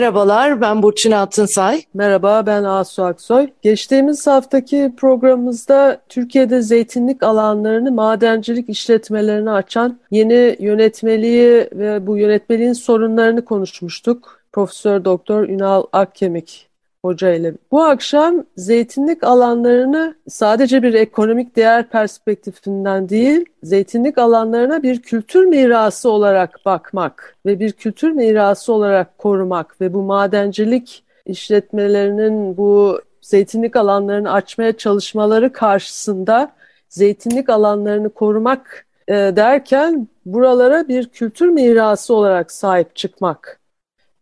Merhabalar, ben Burçin Altınsay. Merhaba, ben Asu Aksoy. Geçtiğimiz haftaki programımızda Türkiye'de zeytinlik alanlarını madencilik işletmelerine açan yeni yönetmeliği ve bu yönetmeliğin sorunlarını konuşmuştuk. Profesör Doktor Ünal Akkemik Hoca ile. Bu akşam zeytinlik alanlarını sadece bir ekonomik değer perspektifinden değil, zeytinlik alanlarına bir kültür mirası olarak bakmak ve bir kültür mirası olarak korumak ve bu madencilik işletmelerinin bu zeytinlik alanlarını açmaya çalışmaları karşısında zeytinlik alanlarını korumak e, derken buralara bir kültür mirası olarak sahip çıkmak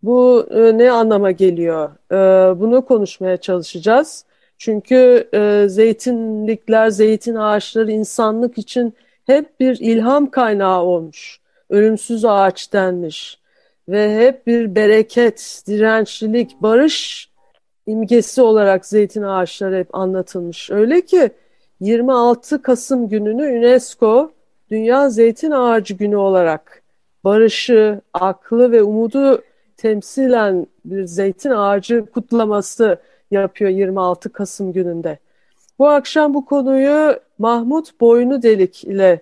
bu e, ne anlama geliyor? E, bunu konuşmaya çalışacağız. Çünkü e, zeytinlikler, zeytin ağaçları insanlık için hep bir ilham kaynağı olmuş. Ölümsüz ağaç denmiş. Ve hep bir bereket, dirençlilik, barış imgesi olarak zeytin ağaçları hep anlatılmış. Öyle ki 26 Kasım gününü UNESCO Dünya Zeytin Ağacı Günü olarak barışı, aklı ve umudu temsilen bir zeytin ağacı kutlaması yapıyor 26 Kasım gününde. Bu akşam bu konuyu Mahmut Boynu Delik ile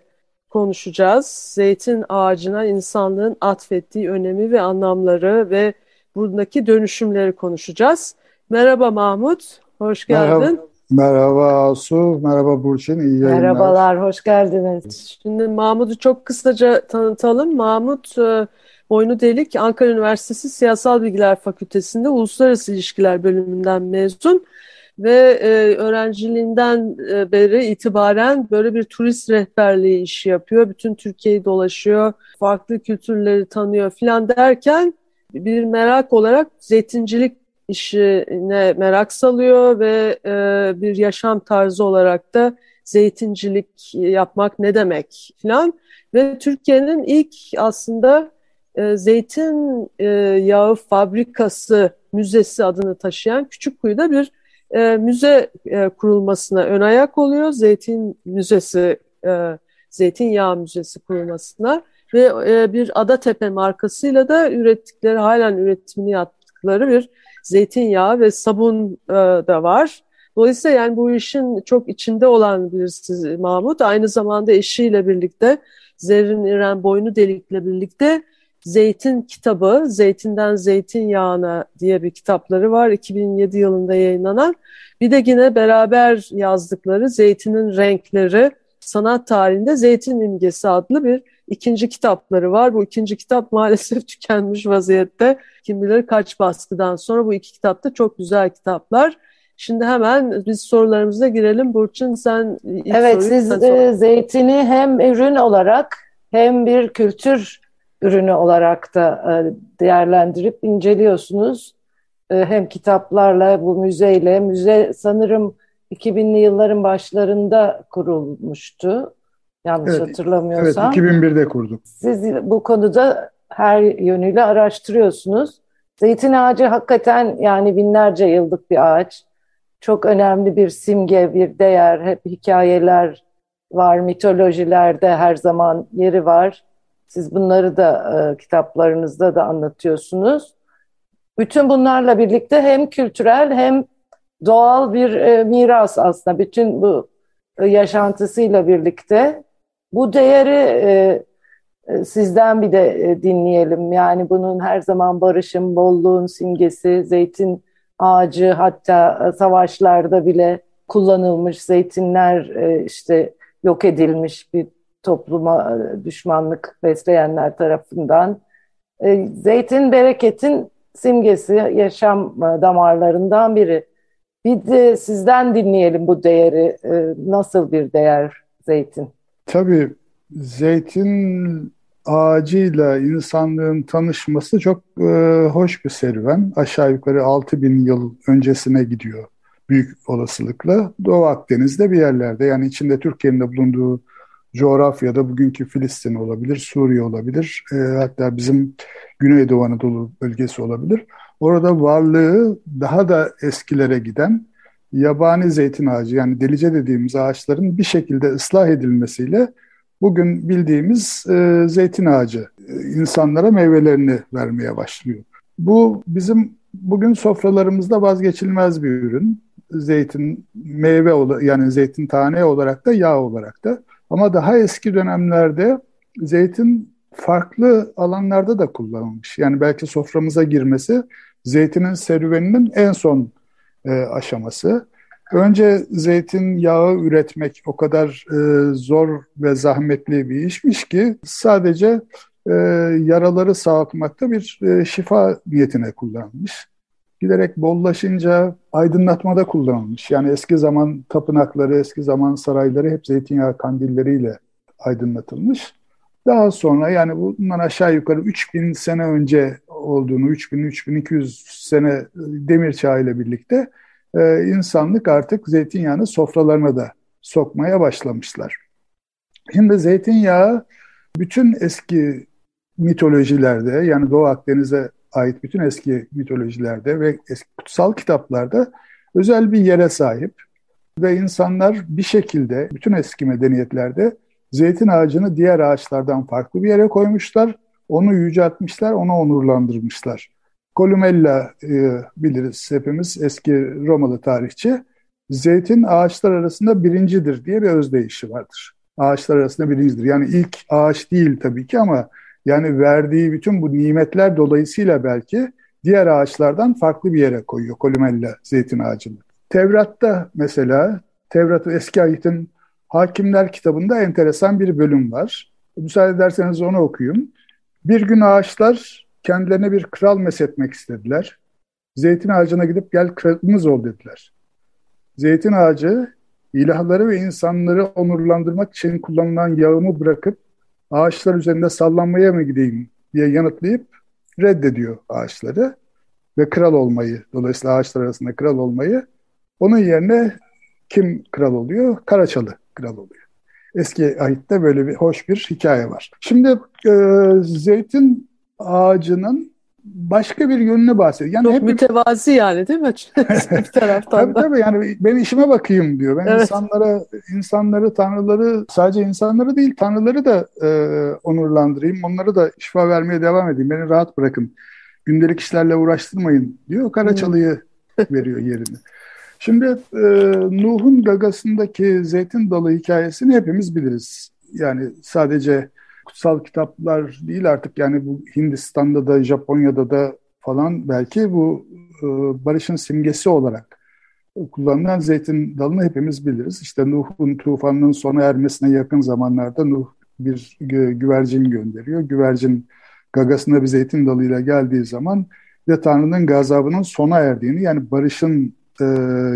konuşacağız. Zeytin ağacına insanlığın atfettiği önemi ve anlamları ve buradaki dönüşümleri konuşacağız. Merhaba Mahmut, hoş geldin. Merhaba, merhaba Asu, merhaba Burçin, iyi yayınlar. Merhabalar, hoş geldiniz. Şimdi Mahmut'u çok kısaca tanıtalım. Mahmut e, Boynu Delik Ankara Üniversitesi Siyasal Bilgiler Fakültesi'nde Uluslararası İlişkiler bölümünden mezun ve e, öğrenciliğinden e, beri itibaren böyle bir turist rehberliği işi yapıyor. Bütün Türkiye'yi dolaşıyor, farklı kültürleri tanıyor filan derken bir merak olarak zeytincilik işine merak salıyor ve e, bir yaşam tarzı olarak da zeytincilik yapmak ne demek filan ve Türkiye'nin ilk aslında e, zeytin e, yağı fabrikası müzesi adını taşıyan Küçükkuyu'da bir e, müze e, kurulmasına ön ayak oluyor. Zeytin müzesi, e, zeytinyağı müzesi kurulmasına ve e, bir Adatepe markasıyla da ürettikleri, halen üretimini yaptıkları bir zeytinyağı ve sabun da var. Dolayısıyla yani bu işin çok içinde olan birisi Mahmut. Aynı zamanda eşiyle birlikte Zerrin İren Boynu Delik'le birlikte Zeytin kitabı, Zeytinden Zeytinyağına diye bir kitapları var. 2007 yılında yayınlanan. Bir de yine beraber yazdıkları Zeytinin Renkleri, Sanat Tarihinde Zeytin İmgesi adlı bir ikinci kitapları var. Bu ikinci kitap maalesef tükenmiş vaziyette. Kim bilir kaç baskıdan sonra bu iki kitap da çok güzel kitaplar. Şimdi hemen biz sorularımıza girelim. Burçin sen ilk Evet siz e, zeytini hem ürün olarak hem bir kültür ürünü olarak da e, değerlendirip inceliyorsunuz. E, hem kitaplarla, bu müzeyle. Müze sanırım 2000'li yılların başlarında kurulmuştu. Yanlış evet, hatırlamıyorsam. Evet, 2001'de kurduk. Siz bu konuda her yönüyle araştırıyorsunuz. Zeytin ağacı hakikaten yani binlerce yıllık bir ağaç. Çok önemli bir simge, bir değer. Hep hikayeler var, mitolojilerde her zaman yeri var. Siz bunları da e, kitaplarınızda da anlatıyorsunuz. Bütün bunlarla birlikte hem kültürel hem doğal bir e, miras aslında. Bütün bu e, yaşantısıyla birlikte bu değeri e, e, sizden bir de e, dinleyelim. Yani bunun her zaman barışın, bolluğun simgesi, zeytin ağacı hatta e, savaşlarda bile kullanılmış zeytinler işte yok edilmiş bir topluma e, düşmanlık besleyenler tarafından. E, zeytin bereketin simgesi, yaşam e, damarlarından biri. Bir de sizden dinleyelim bu değeri. Nasıl bir değer zeytin? Tabii zeytin ağacıyla insanlığın tanışması çok e, hoş bir serüven. Aşağı yukarı 6000 yıl öncesine gidiyor büyük olasılıkla. Doğu Akdeniz'de bir yerlerde yani içinde Türkiye'nin de bulunduğu coğrafyada bugünkü Filistin olabilir, Suriye olabilir, e, hatta bizim Güneydoğu Anadolu bölgesi olabilir. Orada varlığı daha da eskilere giden yabani zeytin ağacı yani delice dediğimiz ağaçların bir şekilde ıslah edilmesiyle bugün bildiğimiz e, zeytin ağacı e, insanlara meyvelerini vermeye başlıyor. Bu bizim bugün sofralarımızda vazgeçilmez bir ürün. Zeytin meyve yani zeytin tane olarak da yağ olarak da. Ama daha eski dönemlerde zeytin farklı alanlarda da kullanılmış. Yani belki soframıza girmesi zeytinin serüveninin en son e, aşaması. Önce zeytin yağı üretmek o kadar e, zor ve zahmetli bir işmiş ki sadece e, yaraları sağlatmakta bir e, şifa niyetine kullanılmış. Giderek bollaşınca aydınlatmada kullanılmış. Yani eski zaman tapınakları, eski zaman sarayları hep zeytinyağı kandilleriyle aydınlatılmış. Daha sonra yani bundan aşağı yukarı 3000 sene önce olduğunu, 3000-3200 sene demir çağı ile birlikte e, insanlık artık zeytinyağını sofralarına da sokmaya başlamışlar. Şimdi zeytinyağı bütün eski mitolojilerde yani Doğu Akdeniz'e ait bütün eski mitolojilerde ve eski kutsal kitaplarda özel bir yere sahip ve insanlar bir şekilde bütün eski medeniyetlerde zeytin ağacını diğer ağaçlardan farklı bir yere koymuşlar. Onu yüceltmişler, onu onurlandırmışlar. Columella e, biliriz hepimiz eski Romalı tarihçi. Zeytin ağaçlar arasında birincidir diye bir özdeyişi vardır. Ağaçlar arasında birincidir. Yani ilk ağaç değil tabii ki ama yani verdiği bütün bu nimetler dolayısıyla belki diğer ağaçlardan farklı bir yere koyuyor Columella zeytin ağacını. Tevrat'ta mesela, Tevrat'ı eski ayetin Hakimler kitabında enteresan bir bölüm var. Müsaade ederseniz onu okuyayım. Bir gün ağaçlar kendilerine bir kral meshetmek istediler. Zeytin ağacına gidip gel kralımız ol dediler. Zeytin ağacı ilahları ve insanları onurlandırmak için kullanılan yağımı bırakıp ağaçlar üzerinde sallanmaya mı gideyim diye yanıtlayıp reddediyor ağaçları ve kral olmayı, dolayısıyla ağaçlar arasında kral olmayı. Onun yerine kim kral oluyor? Karaçalı kral oluyor. Eski ahitte böyle bir hoş bir hikaye var. Şimdi e, zeytin ağacının başka bir yönünü bahsediyor. Yani Çok hep mütevazi yani değil mi? bir taraftan da. Tabii yani ben işime bakayım diyor. Ben evet. insanlara, insanları, tanrıları, sadece insanları değil tanrıları da e, onurlandırayım. Onları da şifa vermeye devam edeyim. Beni rahat bırakın. Gündelik işlerle uğraştırmayın diyor. Karaçalı'yı hmm. veriyor yerini. Şimdi e, Nuh'un gagasındaki zeytin dalı hikayesini hepimiz biliriz. Yani sadece kutsal kitaplar değil artık yani bu Hindistan'da da Japonya'da da falan belki bu e, barışın simgesi olarak kullanılan zeytin dalını hepimiz biliriz. İşte Nuh'un tufanının sona ermesine yakın zamanlarda Nuh bir güvercin gönderiyor. Güvercin gagasına bir zeytin dalıyla geldiği zaman ve Tanrı'nın gazabının sona erdiğini yani barışın e,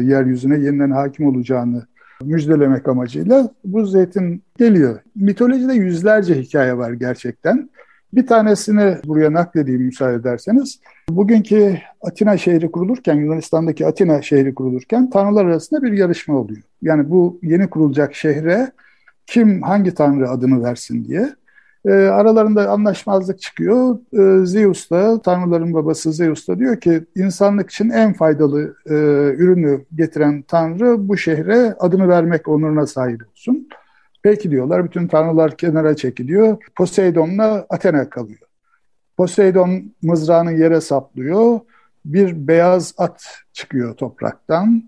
yeryüzüne yeniden hakim olacağını müjdelemek amacıyla bu zeytin geliyor. Mitolojide yüzlerce hikaye var gerçekten. Bir tanesini buraya nakledeyim müsaade ederseniz. Bugünkü Atina şehri kurulurken, Yunanistan'daki Atina şehri kurulurken tanrılar arasında bir yarışma oluyor. Yani bu yeni kurulacak şehre kim hangi tanrı adını versin diye. E, aralarında anlaşmazlık çıkıyor. E, Zeus da, tanrıların babası Zeus da diyor ki insanlık için en faydalı e, ürünü getiren tanrı bu şehre adını vermek onuruna sahip olsun. Peki diyorlar, bütün tanrılar kenara çekiliyor. Poseidon'la Athena kalıyor. Poseidon mızrağını yere saplıyor. Bir beyaz at çıkıyor topraktan.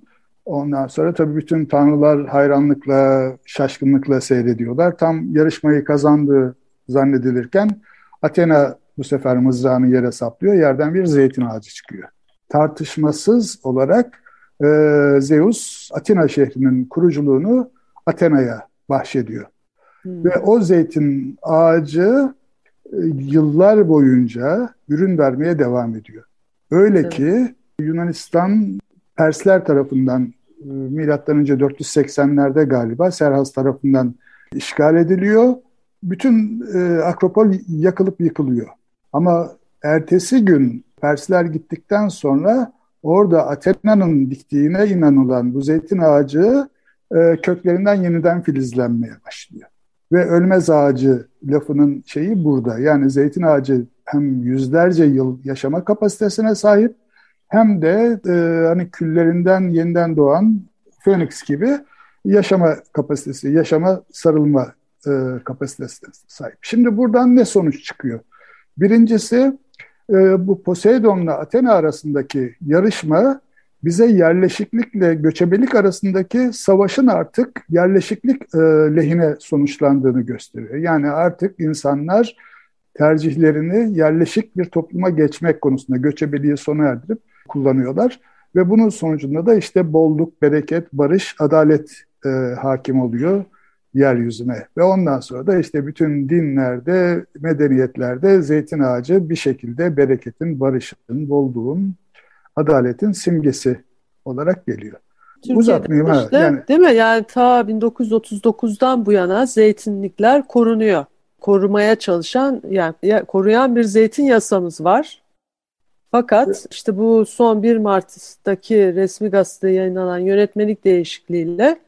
Ondan sonra tabii bütün tanrılar hayranlıkla, şaşkınlıkla seyrediyorlar. Tam yarışmayı kazandığı zannedilirken Athena bu sefer mızrağını yere saplıyor. Yerden bir zeytin ağacı çıkıyor. Tartışmasız olarak e, Zeus Atina şehrinin kuruculuğunu Athena'ya bahşediyor. Hmm. Ve o zeytin ağacı e, yıllar boyunca ürün vermeye devam ediyor. Öyle evet. ki Yunanistan Persler tarafından e, milattan önce 480'lerde galiba Serhas tarafından işgal ediliyor bütün e, Akropol yakılıp yıkılıyor. Ama ertesi gün Persler gittikten sonra orada Athena'nın diktiğine inanılan bu zeytin ağacı e, köklerinden yeniden filizlenmeye başlıyor. ve ölmez ağacı lafının şeyi burada. Yani zeytin ağacı hem yüzlerce yıl yaşama kapasitesine sahip hem de e, hani küllerinden yeniden doğan Phoenix gibi yaşama kapasitesi, yaşama sarılma e, kapasitesine sahip. Şimdi buradan ne sonuç çıkıyor? Birincisi e, bu Poseidon'la Athena arasındaki yarışma bize yerleşiklikle göçebelik arasındaki savaşın artık yerleşiklik e, lehine sonuçlandığını gösteriyor. Yani artık insanlar tercihlerini yerleşik bir topluma geçmek konusunda göçebeliği sona erdirip kullanıyorlar. Ve bunun sonucunda da işte bolluk, bereket, barış, adalet e, hakim oluyor yeryüzüne. Ve ondan sonra da işte bütün dinlerde, medeniyetlerde zeytin ağacı bir şekilde bereketin, barışın, bolluğun, adaletin simgesi olarak geliyor. Türkiye'de Uzatmayayım işte, ha. Yani, değil mi? Yani ta 1939'dan bu yana zeytinlikler korunuyor. Korumaya çalışan yani koruyan bir zeytin yasamız var. Fakat işte bu son 1 Mart'taki resmi gazetede yayınlanan yönetmelik değişikliğiyle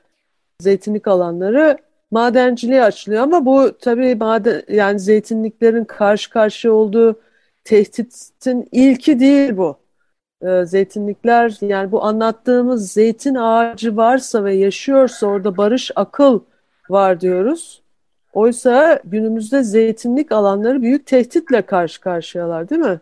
zeytinlik alanları madenciliğe açılıyor ama bu tabii maden yani zeytinliklerin karşı karşıya olduğu tehditin ilki değil bu. Ee, zeytinlikler yani bu anlattığımız zeytin ağacı varsa ve yaşıyorsa orada barış akıl var diyoruz. Oysa günümüzde zeytinlik alanları büyük tehditle karşı karşıyalar değil mi?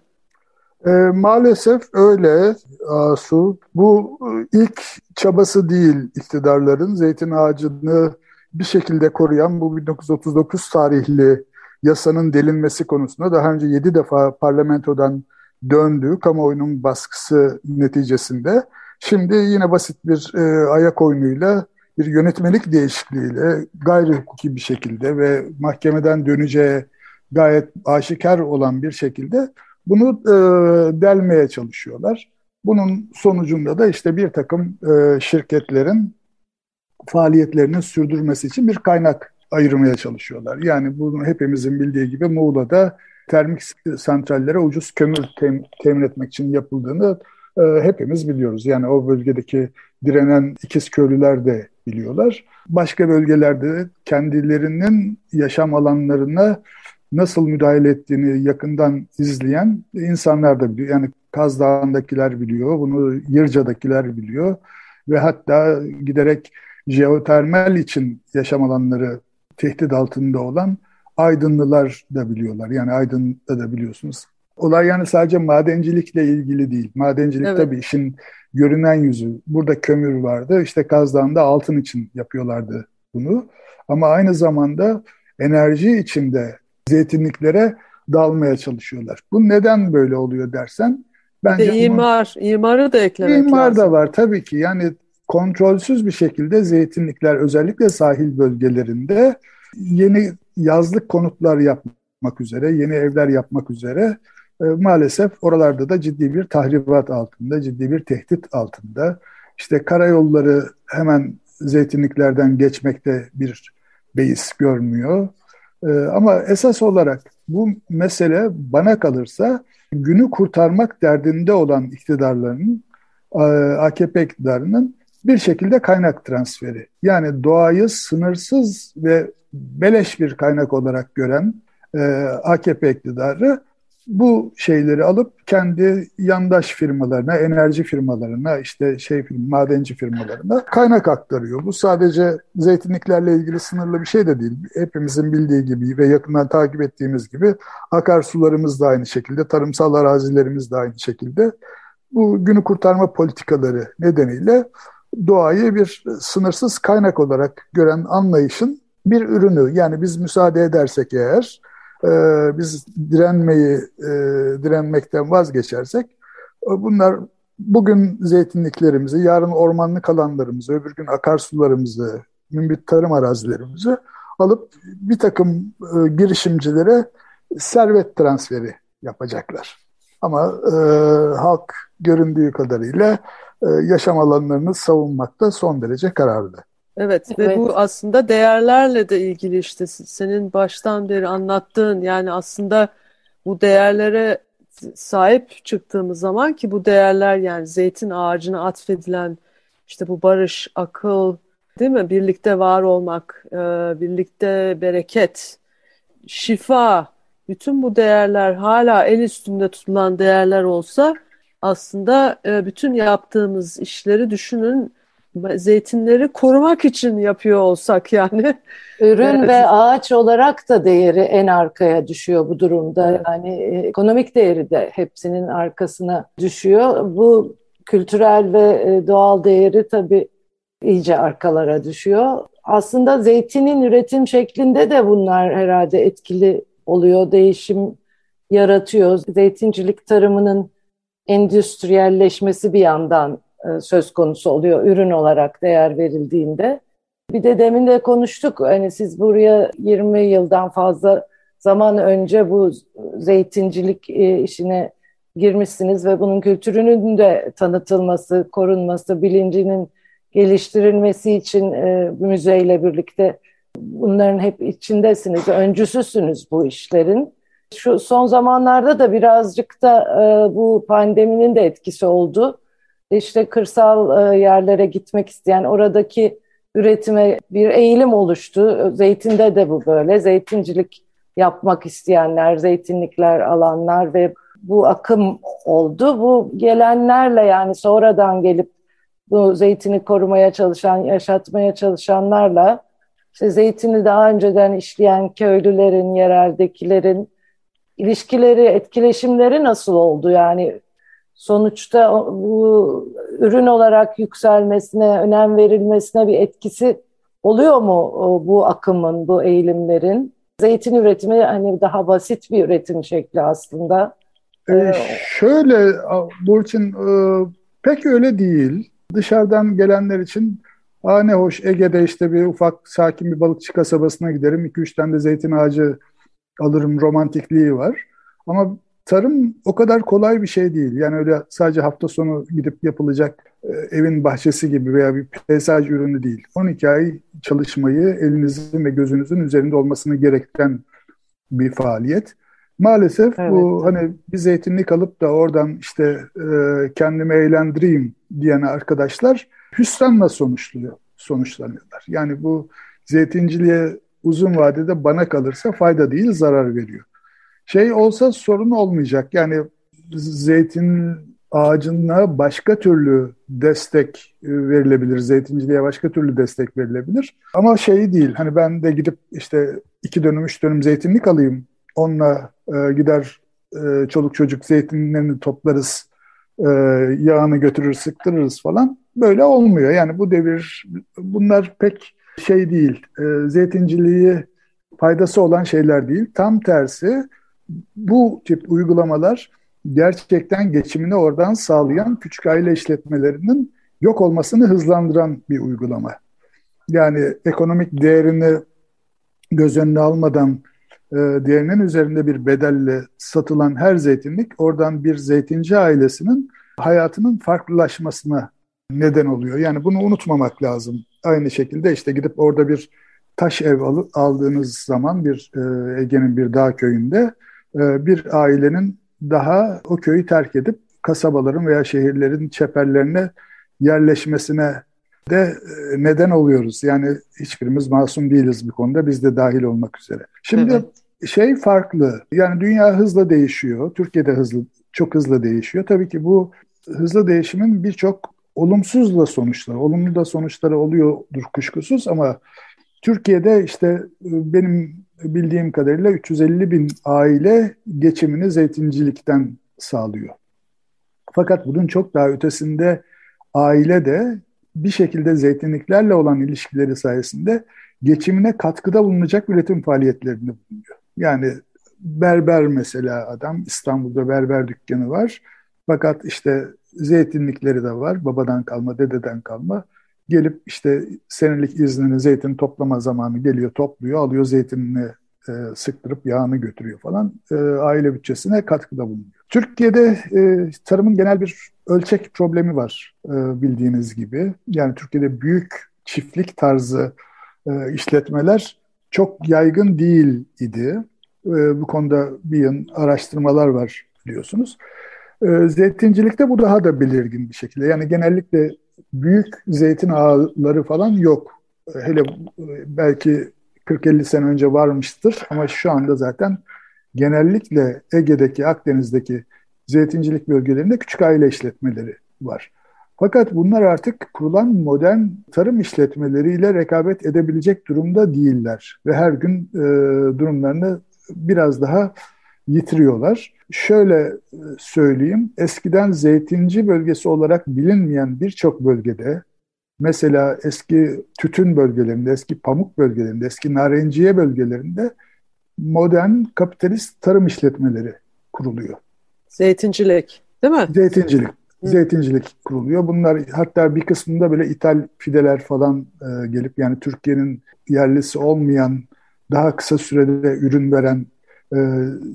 E, maalesef öyle Asu. Bu e, ilk çabası değil iktidarların zeytin ağacını bir şekilde koruyan bu 1939 tarihli yasanın delinmesi konusunda daha önce 7 defa parlamentodan döndü kamuoyunun baskısı neticesinde. Şimdi yine basit bir e, ayak oyunuyla bir yönetmelik değişikliğiyle gayri hukuki bir şekilde ve mahkemeden döneceği gayet aşikar olan bir şekilde bunu e, delmeye çalışıyorlar. Bunun sonucunda da işte bir takım e, şirketlerin faaliyetlerinin sürdürmesi için bir kaynak ayırmaya çalışıyorlar. Yani bunu hepimizin bildiği gibi Muğla'da termik santrallere ucuz kömür tem, temin etmek için yapıldığını e, hepimiz biliyoruz. Yani o bölgedeki direnen ikiz köylüler de biliyorlar. Başka bölgelerde kendilerinin yaşam alanlarına nasıl müdahale ettiğini yakından izleyen insanlar da biliyor. Yani Kaz Dağı'ndakiler biliyor, bunu Yırca'dakiler biliyor ve hatta giderek jeotermal için yaşam alanları tehdit altında olan Aydınlılar da biliyorlar. Yani Aydın'da da biliyorsunuz. Olay yani sadece madencilikle ilgili değil. Madencilik evet. tabii işin görünen yüzü. Burada kömür vardı. İşte Kaz Dağı'nda altın için yapıyorlardı bunu. Ama aynı zamanda enerji içinde zeytinliklere dalmaya çalışıyorlar. Bu neden böyle oluyor dersen bence de imar, imarı da eklemek imar lazım. da var tabii ki. Yani kontrolsüz bir şekilde zeytinlikler özellikle sahil bölgelerinde yeni yazlık konutlar yapmak üzere, yeni evler yapmak üzere e, maalesef oralarda da ciddi bir tahribat altında, ciddi bir tehdit altında. İşte karayolları hemen zeytinliklerden geçmekte bir beis görmüyor. E, ama esas olarak bu mesele bana kalırsa günü kurtarmak derdinde olan iktidarların, e, AKP iktidarının bir şekilde kaynak transferi. Yani doğayı sınırsız ve beleş bir kaynak olarak gören e, AKP iktidarı bu şeyleri alıp kendi yandaş firmalarına, enerji firmalarına, işte şey madenci firmalarına kaynak aktarıyor. Bu sadece zeytinliklerle ilgili sınırlı bir şey de değil. Hepimizin bildiği gibi ve yakından takip ettiğimiz gibi akarsularımız da aynı şekilde, tarımsal arazilerimiz de aynı şekilde bu günü kurtarma politikaları nedeniyle doğayı bir sınırsız kaynak olarak gören anlayışın bir ürünü. Yani biz müsaade edersek eğer, e, biz direnmeyi, e, direnmekten vazgeçersek, e, bunlar bugün zeytinliklerimizi, yarın ormanlık alanlarımızı, öbür gün akarsularımızı, mümbit tarım arazilerimizi alıp bir takım e, girişimcilere servet transferi yapacaklar. Ama e, halk göründüğü kadarıyla yaşam alanlarını savunmakta son derece kararlı. Evet, evet ve bu aslında değerlerle de ilgili işte senin baştan beri anlattığın yani aslında bu değerlere sahip çıktığımız zaman ki bu değerler yani zeytin ağacına atfedilen işte bu barış, akıl, değil mi? Birlikte var olmak, e, birlikte bereket, şifa, bütün bu değerler hala el üstünde tutulan değerler olsa aslında e, bütün yaptığımız işleri düşünün zeytinleri korumak için yapıyor olsak yani. Ürün evet. ve ağaç olarak da değeri en arkaya düşüyor bu durumda. Evet. Yani e, ekonomik değeri de hepsinin arkasına düşüyor. Bu kültürel ve e, doğal değeri tabii iyice arkalara düşüyor. Aslında zeytinin üretim şeklinde de bunlar herhalde etkili oluyor, değişim yaratıyor. Zeytincilik tarımının endüstriyelleşmesi bir yandan e, söz konusu oluyor ürün olarak değer verildiğinde. Bir de demin de konuştuk hani siz buraya 20 yıldan fazla zaman önce bu zeytincilik e, işine girmişsiniz ve bunun kültürünün de tanıtılması, korunması, bilincinin geliştirilmesi için e, müzeyle birlikte bunların hep içindesiniz, öncüsüsünüz bu işlerin. Şu son zamanlarda da birazcık da e, bu pandeminin de etkisi oldu. İşte kırsal e, yerlere gitmek isteyen, oradaki üretime bir eğilim oluştu. Zeytinde de bu böyle. Zeytincilik yapmak isteyenler, zeytinlikler alanlar ve bu akım oldu. Bu gelenlerle yani sonradan gelip bu zeytini korumaya çalışan, yaşatmaya çalışanlarla işte zeytini daha önceden işleyen köylülerin, yereldekilerin ilişkileri, etkileşimleri nasıl oldu? Yani sonuçta bu ürün olarak yükselmesine, önem verilmesine bir etkisi oluyor mu bu akımın, bu eğilimlerin? Zeytin üretimi hani daha basit bir üretim şekli aslında. Ee, şöyle Burçin e, pek öyle değil. Dışarıdan gelenler için Aa ne hoş Ege'de işte bir ufak sakin bir balıkçı kasabasına giderim. 2-3 tane de zeytin ağacı alırım romantikliği var. Ama tarım o kadar kolay bir şey değil. Yani öyle sadece hafta sonu gidip yapılacak e, evin bahçesi gibi veya bir peyzaj ürünü değil. 12 ay çalışmayı elinizin ve gözünüzün üzerinde olmasını gerektiren bir faaliyet. Maalesef evet. bu hani bir zeytinlik alıp da oradan işte e, kendimi eğlendireyim diyen arkadaşlar hüsranla sonuçluyor, sonuçlanıyorlar. Yani bu zeytinciliğe uzun vadede bana kalırsa fayda değil zarar veriyor. Şey olsa sorun olmayacak. Yani zeytin ağacına başka türlü destek e, verilebilir. Zeytinciliğe başka türlü destek verilebilir. Ama şey değil. Hani ben de gidip işte iki dönüm, üç dönüm zeytinlik alayım. Onunla e, gider e, çoluk çocuk zeytinlerini toplarız. E, yağını götürür, sıktırırız falan. Böyle olmuyor. Yani bu devir bunlar pek şey değil. E, zeytinciliği faydası olan şeyler değil. Tam tersi bu tip uygulamalar gerçekten geçimini oradan sağlayan küçük aile işletmelerinin yok olmasını hızlandıran bir uygulama. Yani ekonomik değerini göz önüne almadan e, değerinin üzerinde bir bedelle satılan her zeytinlik oradan bir zeytinci ailesinin hayatının farklılaşmasına neden oluyor. Yani bunu unutmamak lazım. Aynı şekilde işte gidip orada bir taş ev alıp aldığınız zaman bir e, Ege'nin bir dağ köyünde e, bir ailenin daha o köyü terk edip kasabaların veya şehirlerin çeperlerine yerleşmesine de e, neden oluyoruz. Yani hiçbirimiz masum değiliz bu konuda. Biz de dahil olmak üzere. Şimdi evet. şey farklı. Yani dünya hızla değişiyor. Türkiye'de hızlı çok hızlı değişiyor. Tabii ki bu hızlı değişimin birçok olumsuz da sonuçları, olumlu da sonuçları oluyordur kuşkusuz ama Türkiye'de işte e, benim bildiğim kadarıyla 350 bin aile geçimini zeytincilikten sağlıyor. Fakat bunun çok daha ötesinde aile de bir şekilde zeytinliklerle olan ilişkileri sayesinde geçimine katkıda bulunacak üretim faaliyetlerinde bulunuyor. Yani berber mesela adam İstanbul'da berber dükkanı var. Fakat işte zeytinlikleri de var. Babadan kalma, dededen kalma. Gelip işte senelik iznini, zeytin toplama zamanı geliyor, topluyor, alıyor zeytinini e, sıktırıp yağını götürüyor falan. E, aile bütçesine katkıda bulunuyor. Türkiye'de e, tarımın genel bir ölçek problemi var e, bildiğiniz gibi. Yani Türkiye'de büyük çiftlik tarzı e, işletmeler çok yaygın değil idi. E, bu konuda bir yıl araştırmalar var biliyorsunuz. E, zeytincilikte bu daha da belirgin bir şekilde. Yani genellikle büyük zeytin ağları falan yok hele belki 40-50 sene önce varmıştır ama şu anda zaten genellikle Ege'deki, Akdeniz'deki zeytincilik bölgelerinde küçük aile işletmeleri var. Fakat bunlar artık kurulan modern tarım işletmeleriyle rekabet edebilecek durumda değiller ve her gün e, durumlarını biraz daha yitiriyorlar. Şöyle e, söyleyeyim, eskiden zeytinci bölgesi olarak bilinmeyen birçok bölgede, mesela eski tütün bölgelerinde, eski pamuk bölgelerinde, eski narenciye bölgelerinde modern kapitalist tarım işletmeleri kuruluyor. Zeytincilik, değil mi? Zeytincilik. Zeytincilik kuruluyor. Bunlar hatta bir kısmında bile ithal fideler falan e, gelip yani Türkiye'nin yerlisi olmayan daha kısa sürede ürün veren e,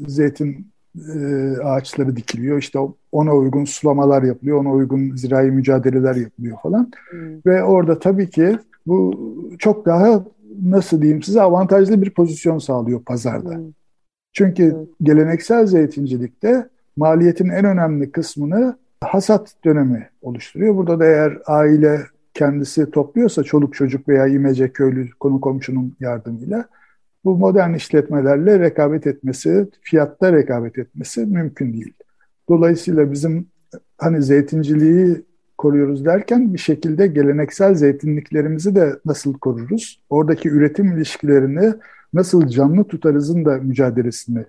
zeytin e, ağaçları dikiliyor. İşte ona uygun sulamalar yapılıyor, ona uygun zirai mücadeleler yapılıyor falan. Hmm. Ve orada tabii ki bu çok daha nasıl diyeyim size avantajlı bir pozisyon sağlıyor pazarda. Hmm. Çünkü hmm. geleneksel zeytincilikte maliyetin en önemli kısmını hasat dönemi oluşturuyor. Burada da eğer aile kendisi topluyorsa çoluk çocuk veya imece köylü konu komşunun yardımıyla bu modern işletmelerle rekabet etmesi, fiyatta rekabet etmesi mümkün değil. Dolayısıyla bizim hani zeytinciliği koruyoruz derken bir şekilde geleneksel zeytinliklerimizi de nasıl koruruz? Oradaki üretim ilişkilerini nasıl canlı tutarızın da mücadelesini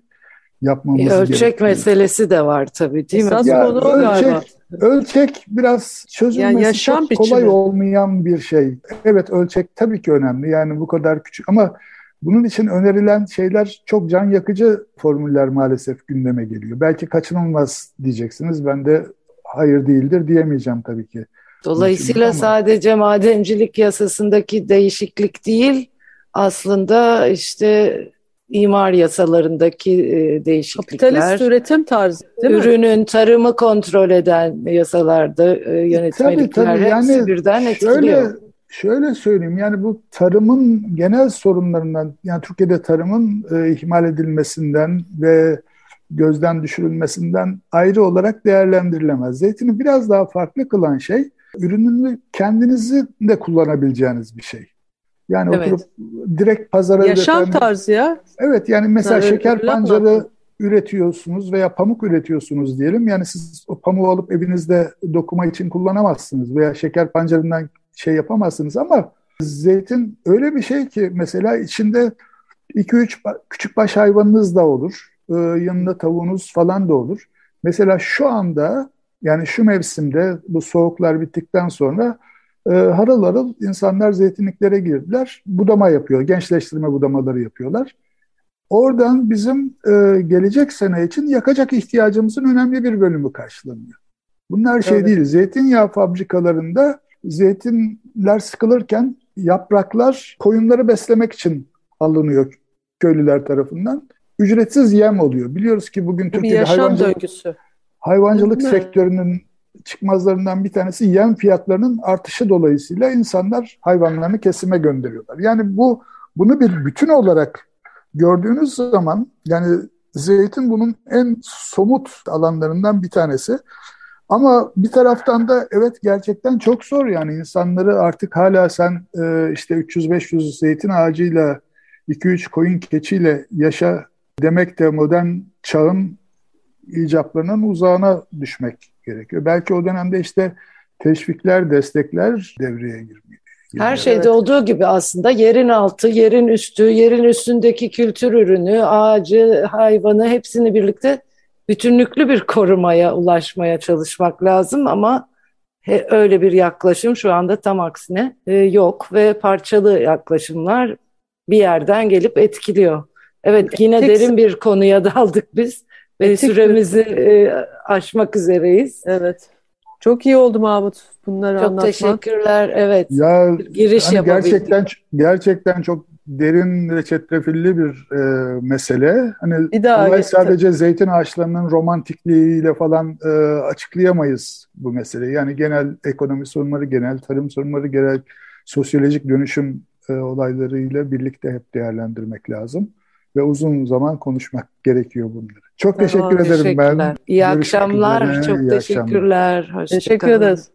yapmamız gerekiyor. Ölçek gerekiyor. meselesi de var tabii değil Esas mi? Ya, ölçek, ölçek biraz çözülmesi yani yaşam çok kolay biçimi. olmayan bir şey. Evet ölçek tabii ki önemli yani bu kadar küçük ama bunun için önerilen şeyler çok can yakıcı formüller maalesef gündeme geliyor. Belki kaçınılmaz diyeceksiniz. Ben de hayır değildir diyemeyeceğim tabii ki. Dolayısıyla ama... sadece madencilik yasasındaki değişiklik değil, aslında işte imar yasalarındaki e, değişiklikler. Kapitalist üretim tarzı değil mi? Ürünün tarımı kontrol eden yasalarda yönetmelikler tabii, tabii. hepsi yani birden etkiliyor. Şöyle, şöyle söyleyeyim yani bu tarımın genel sorunlarından yani Türkiye'de tarımın e, ihmal edilmesinden ve gözden düşürülmesinden ayrı olarak değerlendirilemez. Zeytini biraz daha farklı kılan şey ürününü kendinizi de kullanabileceğiniz bir şey. Yani evet. oturup direkt pazara Yaşam üreten... tarzı ya. Evet yani mesela yani, şeker pancarı üretiyorsunuz veya pamuk üretiyorsunuz diyelim. Yani siz o pamuğu alıp evinizde dokuma için kullanamazsınız veya şeker pancarından şey yapamazsınız ama zeytin öyle bir şey ki mesela içinde 2-3 küçük baş hayvanınız da olur. Ee, yanında tavuğunuz falan da olur. Mesela şu anda yani şu mevsimde bu soğuklar bittikten sonra e, harıl harıl insanlar zeytinliklere girdiler. Budama yapıyor, gençleştirme budamaları yapıyorlar. Oradan bizim e, gelecek sene için yakacak ihtiyacımızın önemli bir bölümü karşılanıyor. Bunlar şey evet. değil, zeytinyağı fabrikalarında zeytinler sıkılırken yapraklar koyunları beslemek için alınıyor köylüler tarafından. Ücretsiz yem oluyor. Biliyoruz ki bugün Türkiye'de hayvancılık, döngüsü. hayvancılık sektörünün çıkmazlarından bir tanesi yem fiyatlarının artışı dolayısıyla insanlar hayvanlarını kesime gönderiyorlar. Yani bu bunu bir bütün olarak gördüğünüz zaman yani zeytin bunun en somut alanlarından bir tanesi. Ama bir taraftan da evet gerçekten çok zor yani insanları artık hala sen e, işte 300-500 zeytin ağacıyla 2-3 koyun keçiyle yaşa demek de modern çağın icaplarının uzağına düşmek gerekiyor. Belki o dönemde işte teşvikler, destekler devreye girmiyor. Her şeyde evet. olduğu gibi aslında yerin altı, yerin üstü, yerin üstündeki kültür ürünü, ağacı, hayvanı hepsini birlikte bütünlüklü bir korumaya ulaşmaya çalışmak lazım ama öyle bir yaklaşım şu anda tam aksine e, yok ve parçalı yaklaşımlar bir yerden gelip etkiliyor. Evet yine Tek... derin bir konuya daldık biz ve süremizi e, aşmak üzereyiz. Evet. Çok iyi oldu Mahmut bunları çok anlatmak. Çok teşekkürler. Evet. Ya giriş hani gerçekten gerçekten çok derin ve çetrefilli bir e, mesele. Hani bir daha olay sadece zeytin ağaçlarının romantikliğiyle falan e, açıklayamayız bu meseleyi. Yani genel ekonomi sorunları, genel tarım sorunları, genel sosyolojik dönüşüm e, olaylarıyla birlikte hep değerlendirmek lazım ve uzun zaman konuşmak gerekiyor bunları. Çok tamam, teşekkür ederim ben. İyi Görüşmek akşamlar. Üzere. Çok İyi teşekkürler. Akşamlar. Teşekkür ederiz.